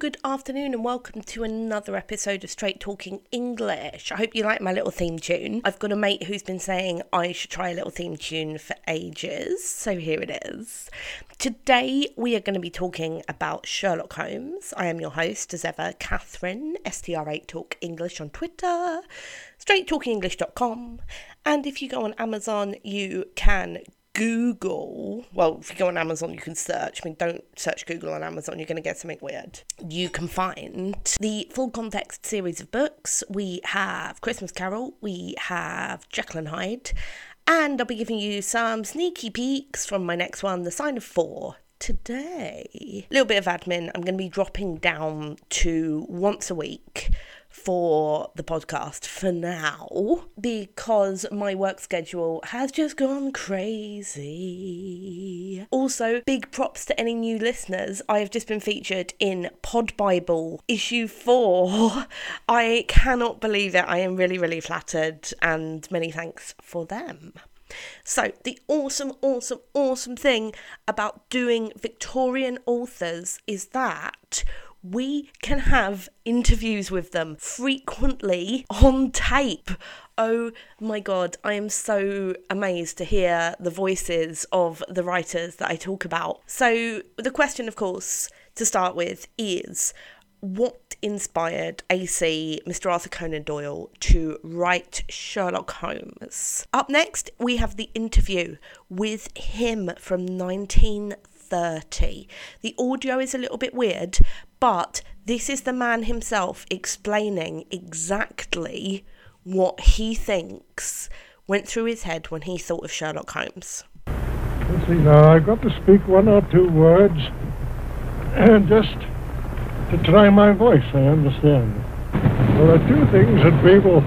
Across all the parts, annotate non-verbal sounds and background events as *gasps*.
good afternoon, and welcome to another episode of Straight Talking English. I hope you like my little theme tune. I've got a mate who's been saying I should try a little theme tune for ages, so here it is. Today, we are going to be talking about Sherlock Holmes. I am your host, as ever, Catherine, STR8 Talk English on Twitter, straighttalkingenglish.com, and if you go on Amazon, you can Google, well, if you go on Amazon, you can search. I mean, don't search Google on Amazon, you're going to get something weird. You can find the full context series of books. We have Christmas Carol, we have Jekyll and Hyde, and I'll be giving you some sneaky peeks from my next one, The Sign of Four, today. A little bit of admin. I'm going to be dropping down to once a week for the podcast for now because my work schedule has just gone crazy. Also, big props to any new listeners. I have just been featured in Pod Bible issue 4. *laughs* I cannot believe it. I am really, really flattered and many thanks for them. So, the awesome, awesome, awesome thing about doing Victorian authors is that we can have interviews with them frequently on tape. Oh my god, I am so amazed to hear the voices of the writers that I talk about. So, the question, of course, to start with is what inspired AC, Mr. Arthur Conan Doyle, to write Sherlock Holmes? Up next, we have the interview with him from 1930. The audio is a little bit weird, but this is the man himself explaining exactly what he thinks went through his head when he thought of Sherlock Holmes. Let's see now, I've got to speak one or two words and just to try my voice, I understand. There are two things that people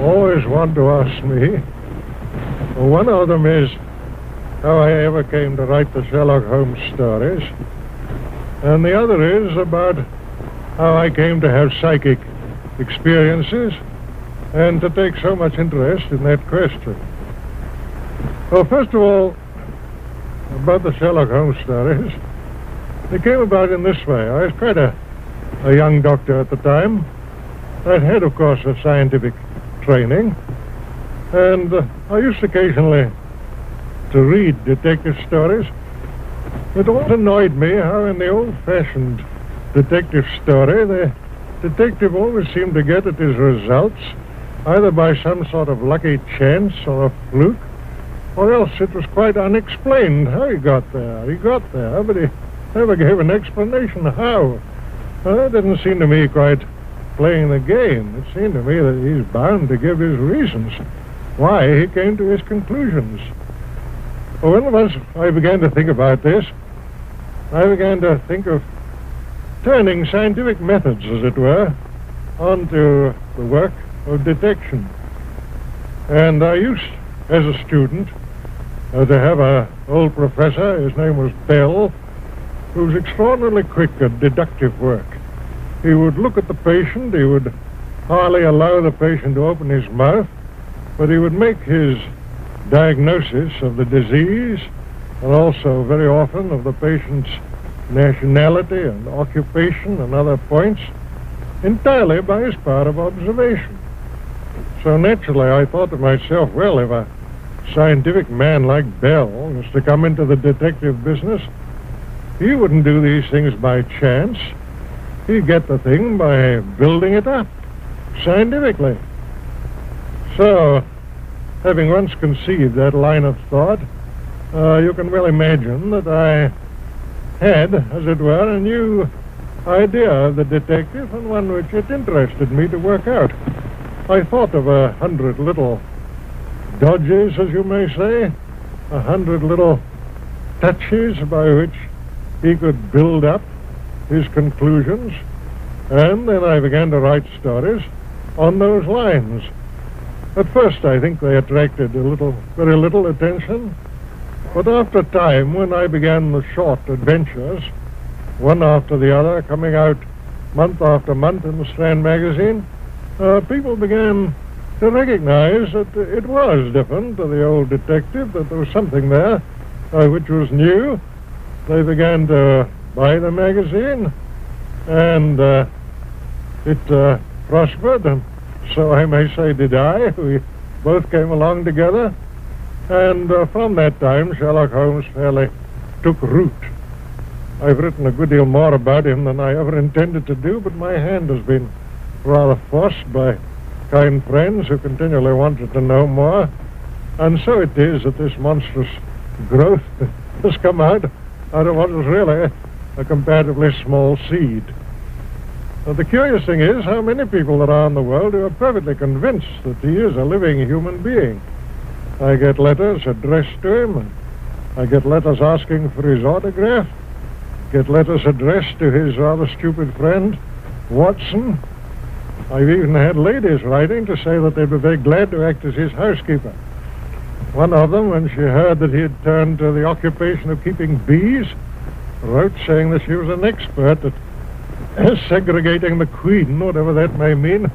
always want to ask me. One of them is how I ever came to write the Sherlock Holmes stories. And the other is about how I came to have psychic experiences and to take so much interest in that question. Well, first of all, about the Sherlock Holmes stories, they came about in this way. I was quite a, a young doctor at the time. I'd had, of course, a scientific training, and uh, I used occasionally to read detective stories. It always annoyed me how in the old-fashioned detective story, the detective always seemed to get at his results either by some sort of lucky chance or a fluke, or else it was quite unexplained how he got there. He got there, but he never gave an explanation how. Well, that didn't seem to me quite playing the game. It seemed to me that he's bound to give his reasons why he came to his conclusions. Well, once I began to think about this, I began to think of turning scientific methods, as it were, onto the work of detection. And I used, as a student, uh, to have an old professor, his name was Bell, who was extraordinarily quick at deductive work. He would look at the patient, he would hardly allow the patient to open his mouth, but he would make his diagnosis of the disease and also very often of the patient's nationality and occupation and other points entirely by his power of observation. So naturally I thought to myself, well, if a scientific man like Bell was to come into the detective business, he wouldn't do these things by chance. He'd get the thing by building it up scientifically. So, having once conceived that line of thought, uh, you can well imagine that I had, as it were, a new idea of the detective and one which it interested me to work out. I thought of a hundred little dodges, as you may say, a hundred little touches by which he could build up his conclusions, and then I began to write stories on those lines. At first, I think they attracted a little, very little attention, but after time, when I began the short adventures, one after the other, coming out month after month in the Strand magazine, uh, people began to recognize that it was different to the old detective, that there was something there uh, which was new. They began to buy the magazine, And uh, it uh, prospered, and so I may say did I. We both came along together. And uh, from that time, Sherlock Holmes fairly took root. I've written a good deal more about him than I ever intended to do, but my hand has been rather forced by kind friends who continually wanted to know more. And so it is that this monstrous growth *laughs* has come out out of what was really a comparatively small seed. Now, the curious thing is how many people there are in the world who are perfectly convinced that he is a living human being. I get letters addressed to him, I get letters asking for his autograph, get letters addressed to his rather stupid friend, Watson. I've even had ladies writing to say that they'd be very glad to act as his housekeeper. One of them, when she heard that he had turned to the occupation of keeping bees, wrote saying that she was an expert at segregating the queen, whatever that may mean,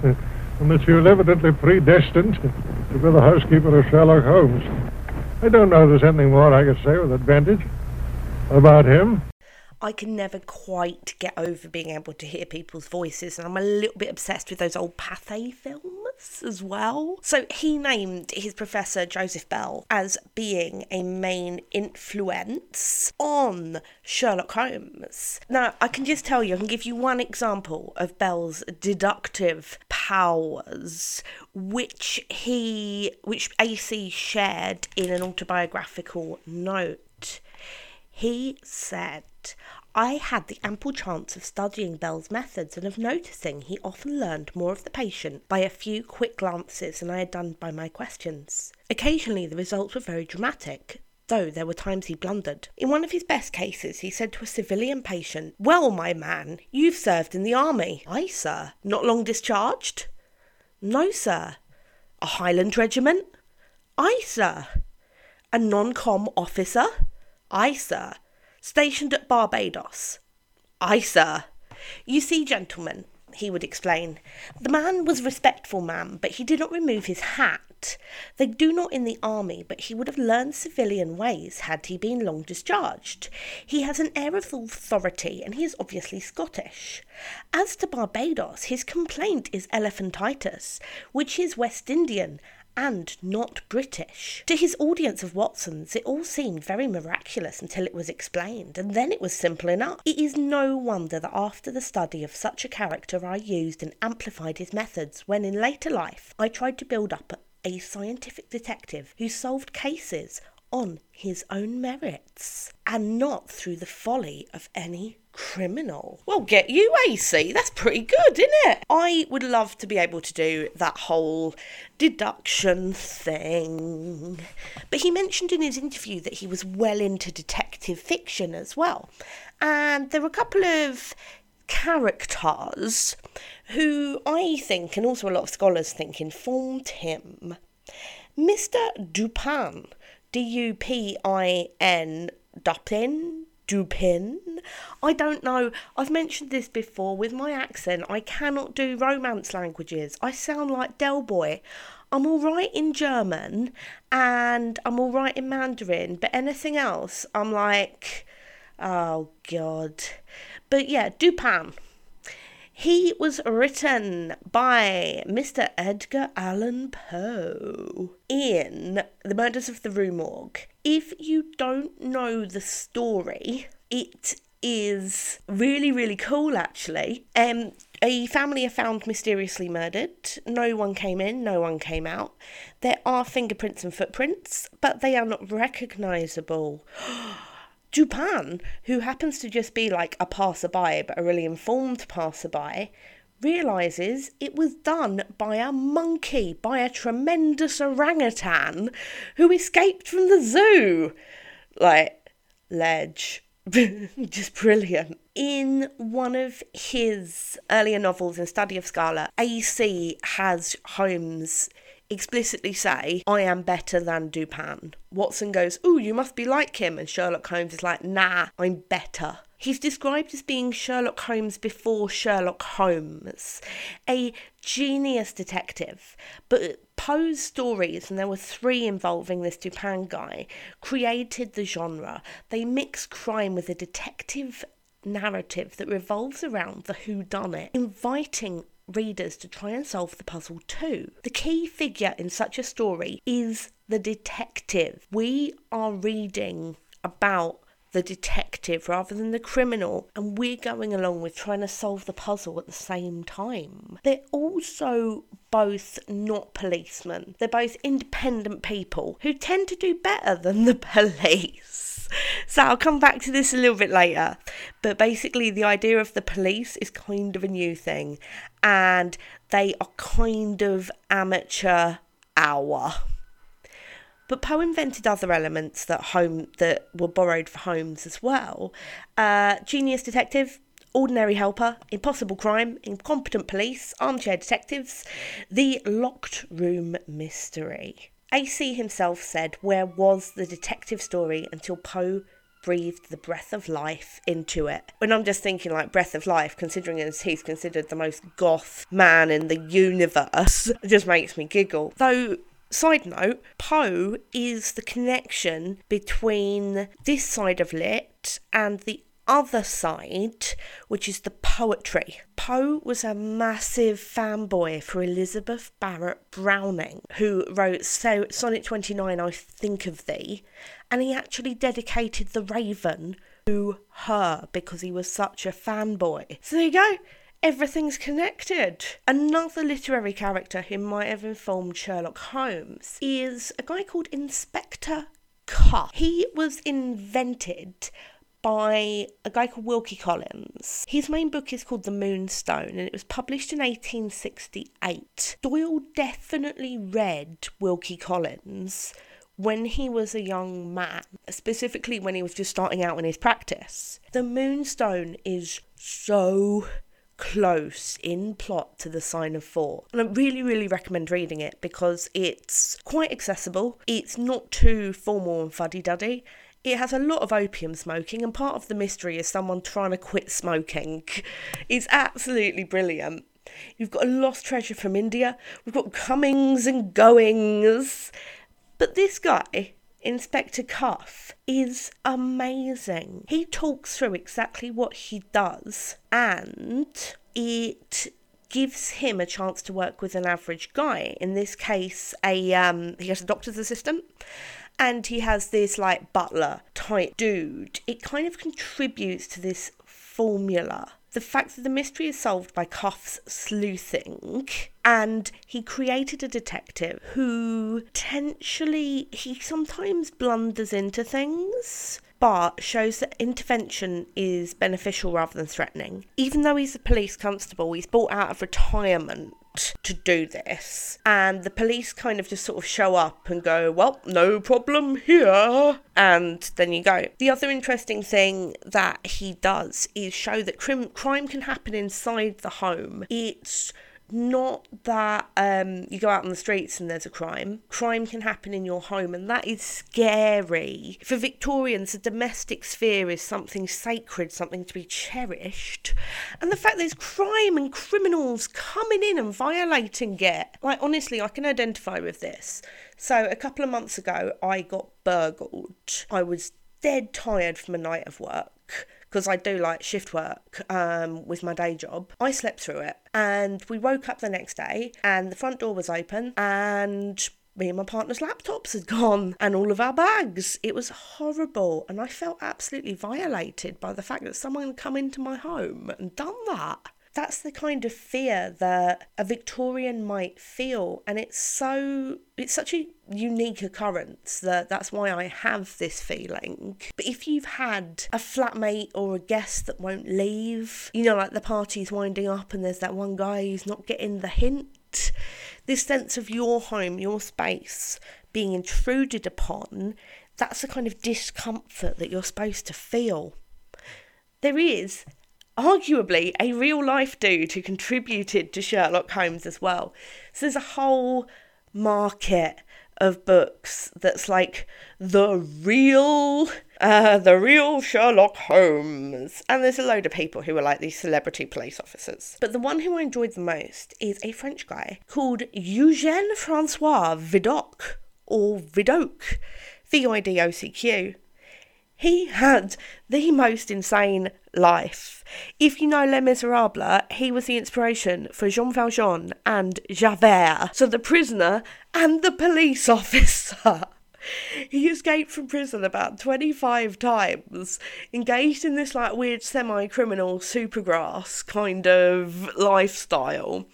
and that she was evidently predestined to be the housekeeper of Sherlock Holmes. I don't know if there's anything more I could say with advantage about him. I can never quite get over being able to hear people's voices, and I'm a little bit obsessed with those old Pathé films as well. So he named his professor Joseph Bell as being a main influence on Sherlock Holmes. Now, I can just tell you, I can give you one example of Bell's deductive powers, which he, which AC shared in an autobiographical note. He said, I had the ample chance of studying Bell's methods and of noticing he often learned more of the patient by a few quick glances than I had done by my questions. Occasionally the results were very dramatic, though there were times he blundered. In one of his best cases, he said to a civilian patient, Well, my man, you've served in the army. Aye, sir. Not long discharged? No, sir. A Highland regiment? Aye, sir. A non com officer? Aye, sir. Stationed at Barbados. Aye, sir. You see, gentlemen, he would explain, the man was respectful man, but he did not remove his hat. They do not in the army, but he would have learned civilian ways had he been long discharged. He has an air of authority, and he is obviously Scottish. As to Barbados, his complaint is elephantitis, which is West Indian, and not British. To his audience of Watsons, it all seemed very miraculous until it was explained, and then it was simple enough. It is no wonder that after the study of such a character, I used and amplified his methods when in later life I tried to build up a scientific detective who solved cases on his own merits and not through the folly of any criminal. Well, get you, AC. That's pretty good, isn't it? I would love to be able to do that whole deduction thing. But he mentioned in his interview that he was well into detective fiction as well. And there were a couple of characters who I think, and also a lot of scholars think, informed him. Mr. Dupin, D U P I N, Dupin, Dupin. I don't know. I've mentioned this before. With my accent, I cannot do romance languages. I sound like Del Boy. I'm all right in German and I'm all right in Mandarin, but anything else, I'm like, oh God. But yeah, Dupin. He was written by Mr. Edgar Allan Poe in The Murders of the Rue Morgue. If you don't know the story, it is really, really cool actually. Um, a family are found mysteriously murdered. No one came in, no one came out. There are fingerprints and footprints, but they are not recognisable. *gasps* *gasps* *gasps* Dupin, who happens to just be like a passerby, but a really informed passerby, realizes it was done by a monkey, by a tremendous orangutan who escaped from the zoo. Like, ledge. *laughs* just brilliant. In one of his earlier novels, in Study of Scarlet, AC has Holmes explicitly say, I am better than Dupin. Watson goes, Ooh, you must be like him. And Sherlock Holmes is like, Nah, I'm better. He's described as being Sherlock Holmes before Sherlock Holmes, a genius detective. But Poe's stories, and there were three involving this Dupin guy, created the genre. They mix crime with a detective narrative that revolves around the whodunit, inviting readers to try and solve the puzzle too. The key figure in such a story is the detective. We are reading about the detective rather than the criminal, and we're going along with trying to solve the puzzle at the same time. They're also both not policemen, they're both independent people who tend to do better than the *laughs* police. *laughs* So I'll come back to this a little bit later. But basically, the idea of the police is kind of a new thing, and they are kind of amateur hour. But Poe invented other elements that home that were borrowed for Holmes as well. Uh, genius detective, ordinary helper, impossible crime, incompetent police, armchair detectives, the locked room mystery. AC himself said, Where was the detective story until Poe breathed the breath of life into it. When I'm just thinking like breath of life, considering as he's considered the most goth man in the universe, *laughs* it just makes me giggle. Though Side note, Poe is the connection between this side of lit and the other side, which is the poetry. Poe was a massive fanboy for Elizabeth Barrett Browning, who wrote so- Sonnet 29, I Think of Thee, and he actually dedicated The Raven to her because he was such a fanboy. So there you go everything's connected. Another literary character who might have informed Sherlock Holmes is a guy called Inspector Cuff. He was invented by a guy called Wilkie Collins. His main book is called The Moonstone and it was published in 1868. Doyle definitely read Wilkie Collins when he was a young man, specifically when he was just starting out in his practice. The Moonstone is so close in plot to the sign of four. And I really, really recommend reading it because it's quite accessible. It's not too formal and fuddy duddy. It has a lot of opium smoking, and part of the mystery is someone trying to quit smoking. It's absolutely brilliant. You've got a lost treasure from India, we've got comings and goings. But this guy, Inspector Cuff is amazing. He talks through exactly what he does and it gives him a chance to work with an average guy. In this case, a um, he has a doctor's assistant and he has this like butler type dude. It kind of contributes to this formula the fact that the mystery is solved by Cuff's sleuthing, and he created a detective who potentially he sometimes blunders into things but shows that intervention is beneficial rather than threatening. Even though he's a police constable, he's brought out of retirement to do this. And the police kind of just sort of show up and go, well, no problem here. And then you go. The other interesting thing that he does is show that crim- crime can happen inside the home. It's not that um, you go out on the streets and there's a crime. Crime can happen in your home, and that is scary. For Victorians, the domestic sphere is something sacred, something to be cherished. And the fact there's crime and criminals coming in and violating it. Like, honestly, I can identify with this. So, a couple of months ago, I got burgled. I was dead tired from a night of work because I do like shift work um, with my day job. I slept through it and we woke up the next day and the front door was open and me and my partner's laptops had gone and all of our bags. It was horrible and I felt absolutely violated by the fact that someone had come into my home and done that that's the kind of fear that a Victorian might feel, and it's so it's such a unique occurrence that that's why I have this feeling. But if you've had a flatmate or a guest that won't leave, you know, like the party's winding up and there's that one guy who's not getting the hint, this sense of your home, your space being intruded upon, that's the kind of discomfort that you're supposed to feel. There is arguably a real life dude who contributed to Sherlock Holmes as well. So there's a whole market of books that's like the real uh, the real Sherlock Holmes. And there's a load of people who are like these celebrity police officers. But the one who I enjoyed the most is a French guy called Eugène Francois Vidocq or Vidocq, V I D O C Q. He had the most insane life. If you know Les Miserables, he was the inspiration for Jean Valjean and Javert, so the prisoner and the police *laughs* officer. He escaped from prison about 25 times, engaged in this like weird semi criminal supergrass kind of lifestyle,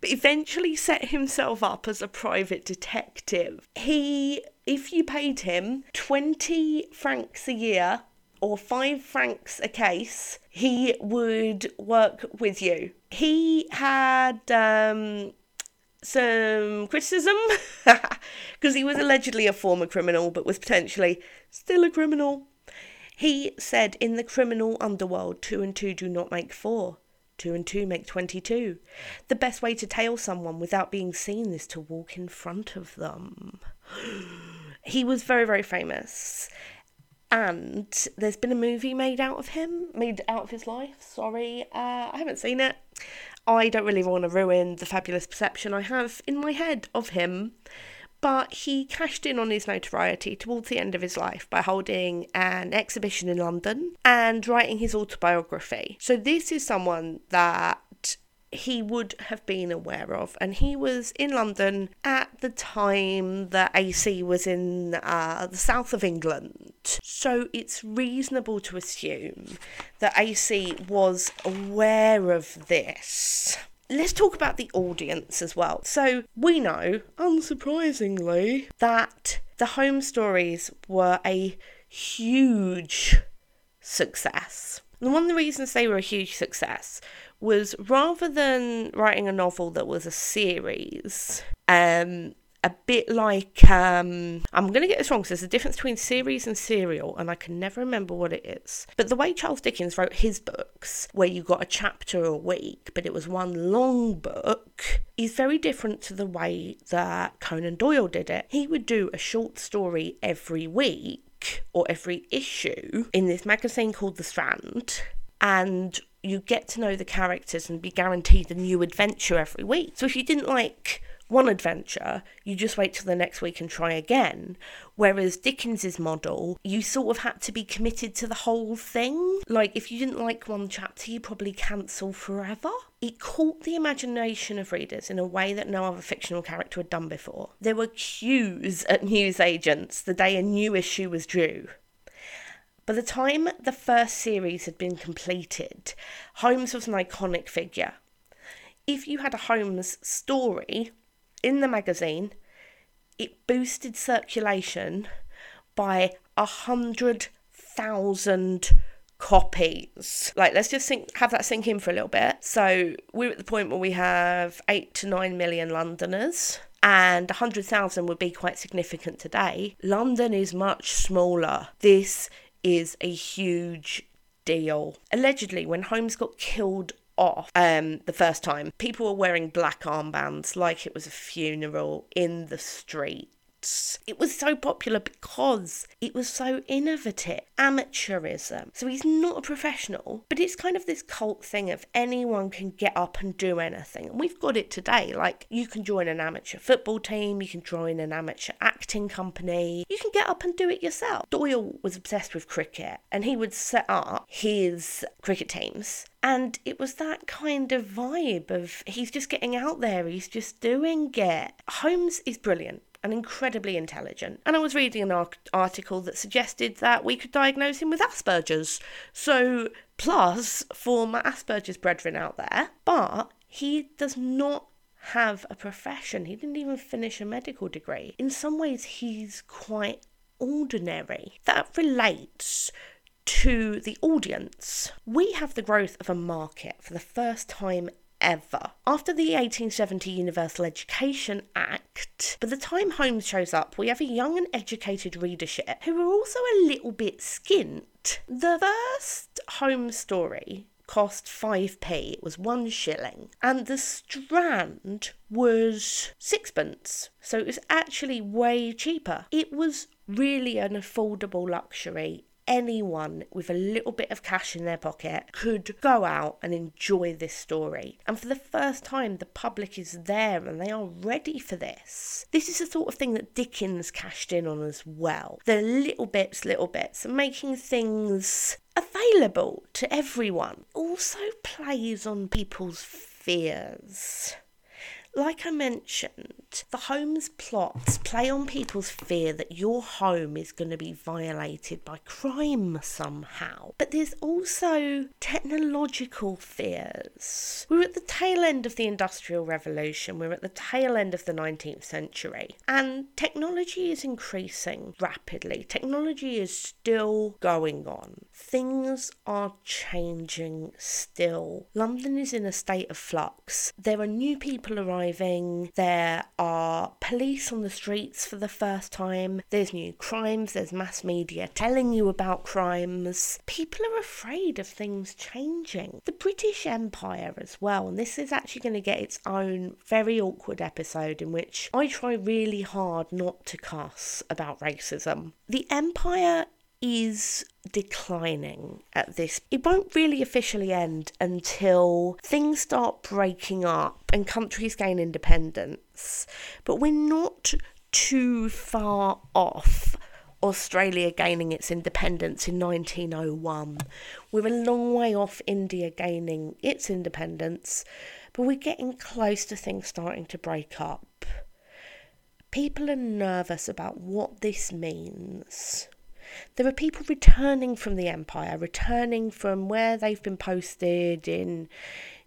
but eventually set himself up as a private detective. He, if you paid him 20 francs a year or five francs a case, he would work with you. He had um, some criticism *laughs* because he was allegedly a former criminal but was potentially still a criminal. He said in the criminal underworld, two and two do not make four. Two and two make 22. The best way to tail someone without being seen is to walk in front of them. *gasps* He was very, very famous. And there's been a movie made out of him, made out of his life. Sorry, uh, I haven't seen it. I don't really want to ruin the fabulous perception I have in my head of him, but he cashed in on his notoriety towards the end of his life by holding an exhibition in London and writing his autobiography. So, this is someone that he would have been aware of. And he was in London at the time that AC was in uh, the south of England. So it's reasonable to assume that AC was aware of this. Let's talk about the audience as well. So, we know, unsurprisingly, that the Holmes stories were a huge success. And one of the reasons they were a huge success was rather than writing a novel that was a series, um, a bit like um, I'm going to get this wrong there's a difference between series and serial, and I can never remember what it is. But the way Charles Dickens wrote his books, where you got a chapter a week, but it was one long book, is very different to the way that Conan Doyle did it. He would do a short story every week or every issue in this magazine called The Strand. And you get to know the characters and be guaranteed a new adventure every week. So if you didn't like one adventure, you just wait till the next week and try again. Whereas Dickens's model, you sort of had to be committed to the whole thing. Like if you didn't like one chapter, you probably cancel forever. It caught the imagination of readers in a way that no other fictional character had done before. There were queues at newsagents the day a new issue was due. By the time the first series had been completed, Holmes was an iconic figure. If you had a Holmes story in the magazine, it boosted circulation by a hundred thousand copies. Like, let's just think, have that sink in for a little bit. So, we're at the point where we have eight to nine million Londoners and a 100,000 would be quite significant today. London is much smaller. This is a huge deal. Allegedly, when Holmes got killed off um, the first time, people were wearing black armbands like it was a funeral in the street. It was so popular because it was so innovative. Amateurism. So he's not a professional, but it's kind of this cult thing of anyone can get up and do anything. And we've got it today. Like you can join an amateur football team, you can join an amateur acting company, you can get up and do it yourself. Doyle was obsessed with cricket and he would set up his cricket teams and it was that kind of vibe of he's just getting out there, he's just doing it. Holmes is brilliant and incredibly intelligent. And I was reading an article that suggested that we could diagnose him with Asperger's. So, plus for my Asperger's brethren out there, but he does not have a profession. He didn't even finish a medical degree. In some ways, he's quite ordinary. That relates to the audience. We have the growth of a market for the first time ever. After the 1870 Universal Education Act, by the time Holmes shows up, we have a young and educated readership who are also a little bit skint. The first Holmes story cost 5p, it was one shilling, and the Strand was sixpence, so it was actually way cheaper. It was really an affordable luxury anyone with a little bit of cash in their pocket could go out and enjoy this story. And for the first time, the public is there and they are ready for this. This is the sort of thing that Dickens cashed in on as well. The little bits, little bits, and making things available to everyone. Also plays on people's fears. Like I mentioned, the Holmes plots play on people's fear that your home is going to be violated by crime somehow. But there's also technological fears. We're at the tail end of the Industrial Revolution, we're at the tail end of the 19th century, and technology is increasing rapidly. Technology is still going on. Things are changing still. London is in a state of flux. There are new people arriving There are police on the streets for the first time. There's new crimes. There's mass media telling you about crimes. People are afraid of things changing. The British Empire, as well, and this is actually going to get its own very awkward episode in which I try really hard not to cuss about racism. The Empire is declining at this. It won't really officially end until things start breaking up and countries gain independence. But we're not too far off Australia gaining its independence in 1901. We're a long way off India gaining its independence, but we're getting close to things starting to break up. People are nervous about what this means. There are people returning from the empire, returning from where they've been posted in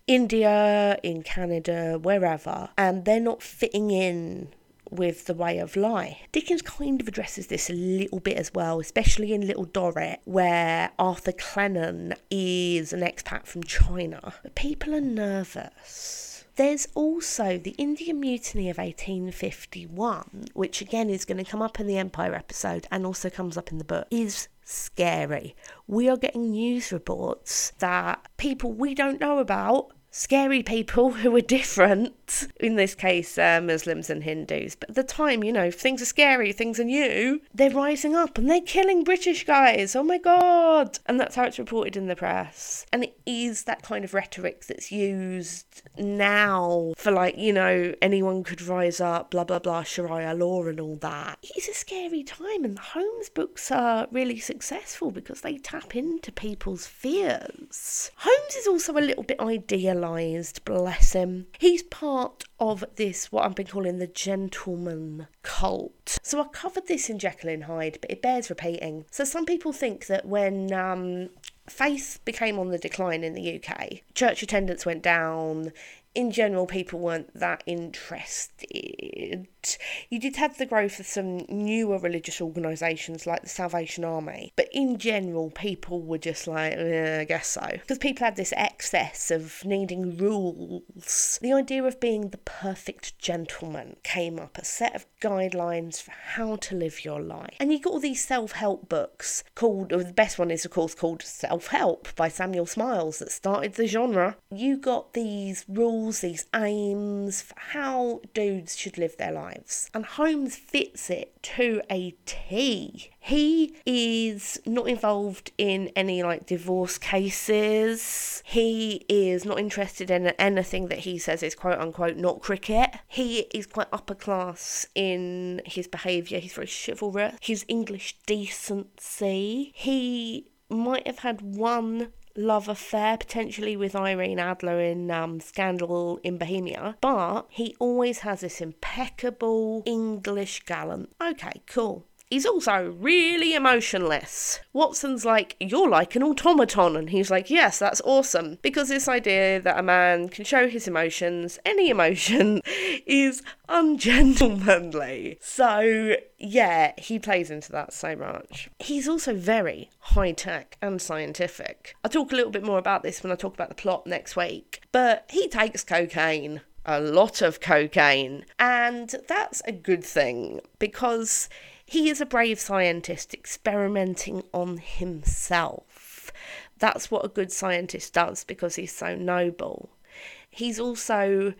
India, in Canada, wherever, and they're not fitting in with the way of life. Dickens kind of addresses this a little bit as well, especially in Little Dorrit, where Arthur Clennam is an expat from China. But people are nervous there's also the Indian Mutiny of 1851, which again is going to come up in the Empire episode and also comes up in the book, is scary. We are getting news reports that people we don't know about scary people *laughs* who are different, in this case, uh, Muslims and Hindus. But at the time, you know, things are scary, things are new, they're rising up and they're killing British guys. Oh my God. And that's how it's reported in the press. And it is that kind of rhetoric that's used now for, like, you know, anyone could rise up, blah, blah, blah, Sharia law and all that. It's a scary time, and the Holmes books are really successful because they tap into people's fears. Holmes is also a little bit idealised bless him. He's part of this, what I've been calling the gentleman cult. So I covered this in Jekyll and Hyde, but it bears repeating. So some people think that when um, faith became on the decline in the UK, church attendance went down, in general, people weren't that interested. You did have the growth of some newer religious organisations like the Salvation Army, but in general, people were just like, eh, I guess so. Because people had this excess of needing rules. The idea of being the perfect gentleman came up, a set of guidelines for how to live your life. And you got all these self help books called, the best one is, of course, called Self Help by Samuel Smiles that started the genre. You got these rules these aims for how dudes should live their lives. And Holmes fits it to a T. He is not involved in any like divorce cases. He is not interested in anything that he says is quote unquote not cricket. He is quite upper class in his behaviour. He's very chivalrous. His English decency. He might have had one love affair potentially with Irene Adler in um, Scandal in Bohemia, but he always has this impeccable English gallant. Okay, cool. He's also really emotionless. Watson's like, You're like an automaton. And he's like, Yes, that's awesome. Because this idea that a man can show his emotions, any emotion, *laughs* is ungentlemanly. So, yeah, he plays into that so much. He's also very high tech and scientific. I'll talk a little bit more about this when I talk about the plot next week. But he takes cocaine a lot of cocaine. And that's a good thing because he is a brave scientist experimenting on himself. That's what a good scientist does because he's so noble. He's also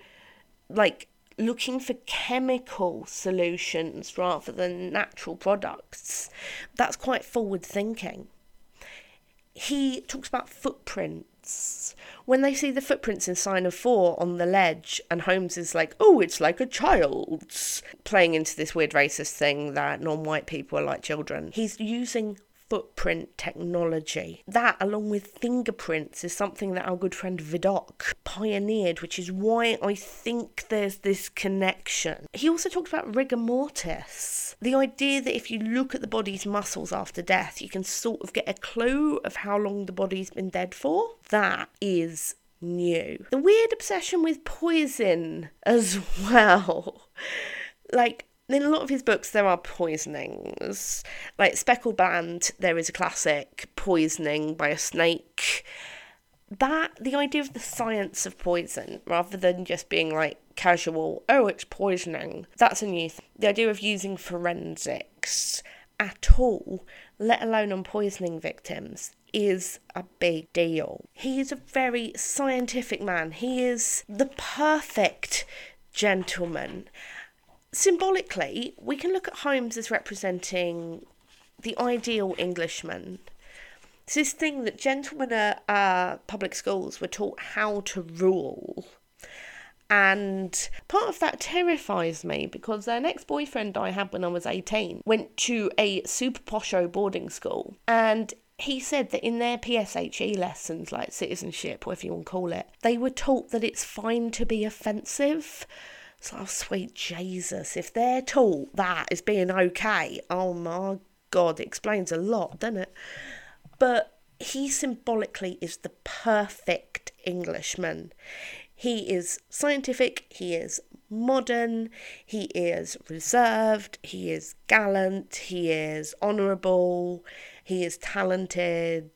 like looking for chemical solutions rather than natural products. That's quite forward thinking. He talks about footprints when they see the footprints in Sign of Four on the ledge, and Holmes is like, oh, it's like a child's, playing into this weird racist thing that non white people are like children, he's using footprint technology. That, along with fingerprints, is something that our good friend Vidocq pioneered, which is why I think there's this connection. He also talked about rigor mortis. The idea that if you look at the body's muscles after death, you can sort of get a clue of how long the body's been dead for. That is new. The weird obsession with poison as *laughs* well. like, in a lot of his books, there are poisonings. Like Speckled Band, there is a classic poisoning by a snake. That, the idea of the science of poison, rather than just being like casual, oh, it's poisoning, that's a new thing. The idea of using forensics at all, let alone on poisoning victims, is a big deal. He is a very scientific man. He is the perfect gentleman symbolically, we can look at Holmes as representing the ideal Englishman. It's this thing that gentlemen at uh, public schools were taught how to rule. And part of that terrifies me because an ex boyfriend I had when I was 18 went to a super posho boarding school. And he said that in their PSHE lessons, like citizenship, whatever you want to call it, they were taught that it's fine to be offensive. So, oh, sweet Jesus, if they're taught that as being okay, oh my God, it explains a lot, doesn't it? But he symbolically is the perfect Englishman. He is scientific, he is modern, he is reserved, he is gallant, he is honourable, he is talented,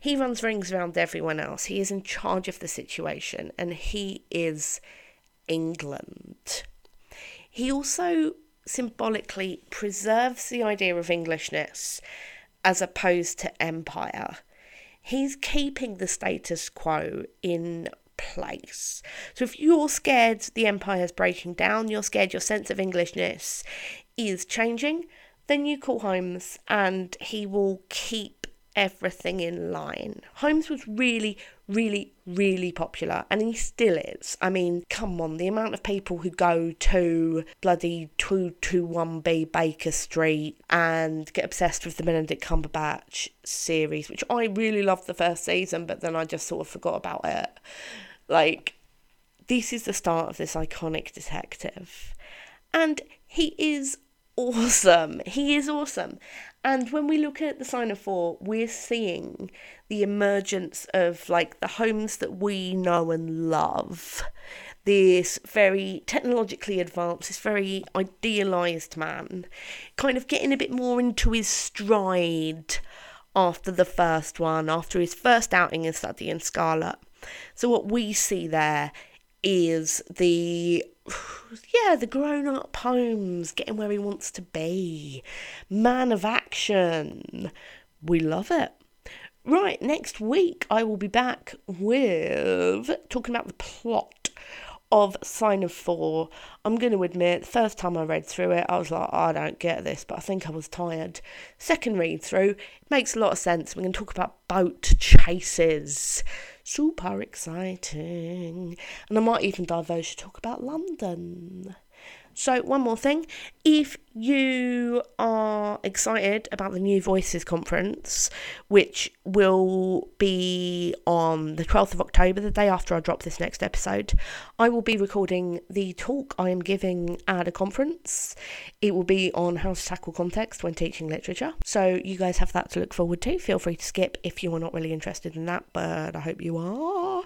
he runs rings around everyone else, he is in charge of the situation, and he is England. He also symbolically preserves the idea of Englishness as opposed to empire. He's keeping the status quo in place. So if you're scared the empire is breaking down, you're scared your sense of Englishness is changing, then you call Holmes and he will keep everything in line. Holmes was really, really, really popular, and he still is. I mean, come on, the amount of people who go to bloody 221B Baker Street and get obsessed with the Benedict Cumberbatch series, which I really loved the first season, but then I just sort of forgot about it. Like, this is the start of this iconic detective. And he is awesome. He is awesome. And when we look at the sign of four, we're seeing the emergence of like the Holmes that we know and love. This very technologically advanced, this very idealized man, kind of getting a bit more into his stride after the first one, after his first outing in Study in Scarlet. So, what we see there is the yeah, the grown up Holmes, getting where he wants to be. Man of action. We love it. Right, next week I will be back with talking about the plot of Sign of Four. I'm going to admit, first time I read through it, I was like, oh, I don't get this, but I think I was tired. Second read through, it makes a lot of sense. We're going to talk about boat chases super exciting. And I might even diverge to talk about London. So, one more thing if you are excited about the New Voices conference, which will be on the 12th of October, the day after I drop this next episode, I will be recording the talk I am giving at a conference. It will be on how to tackle context when teaching literature. So, you guys have that to look forward to. Feel free to skip if you are not really interested in that, but I hope you are.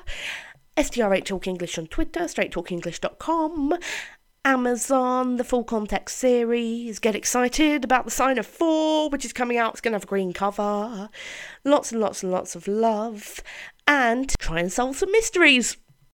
STR8 Talk English on Twitter, straighttalkenglish.com, Amazon, the full context series. Get excited about the sign of four, which is coming out. It's going to have a green cover. Lots and lots and lots of love. And try and solve some mysteries.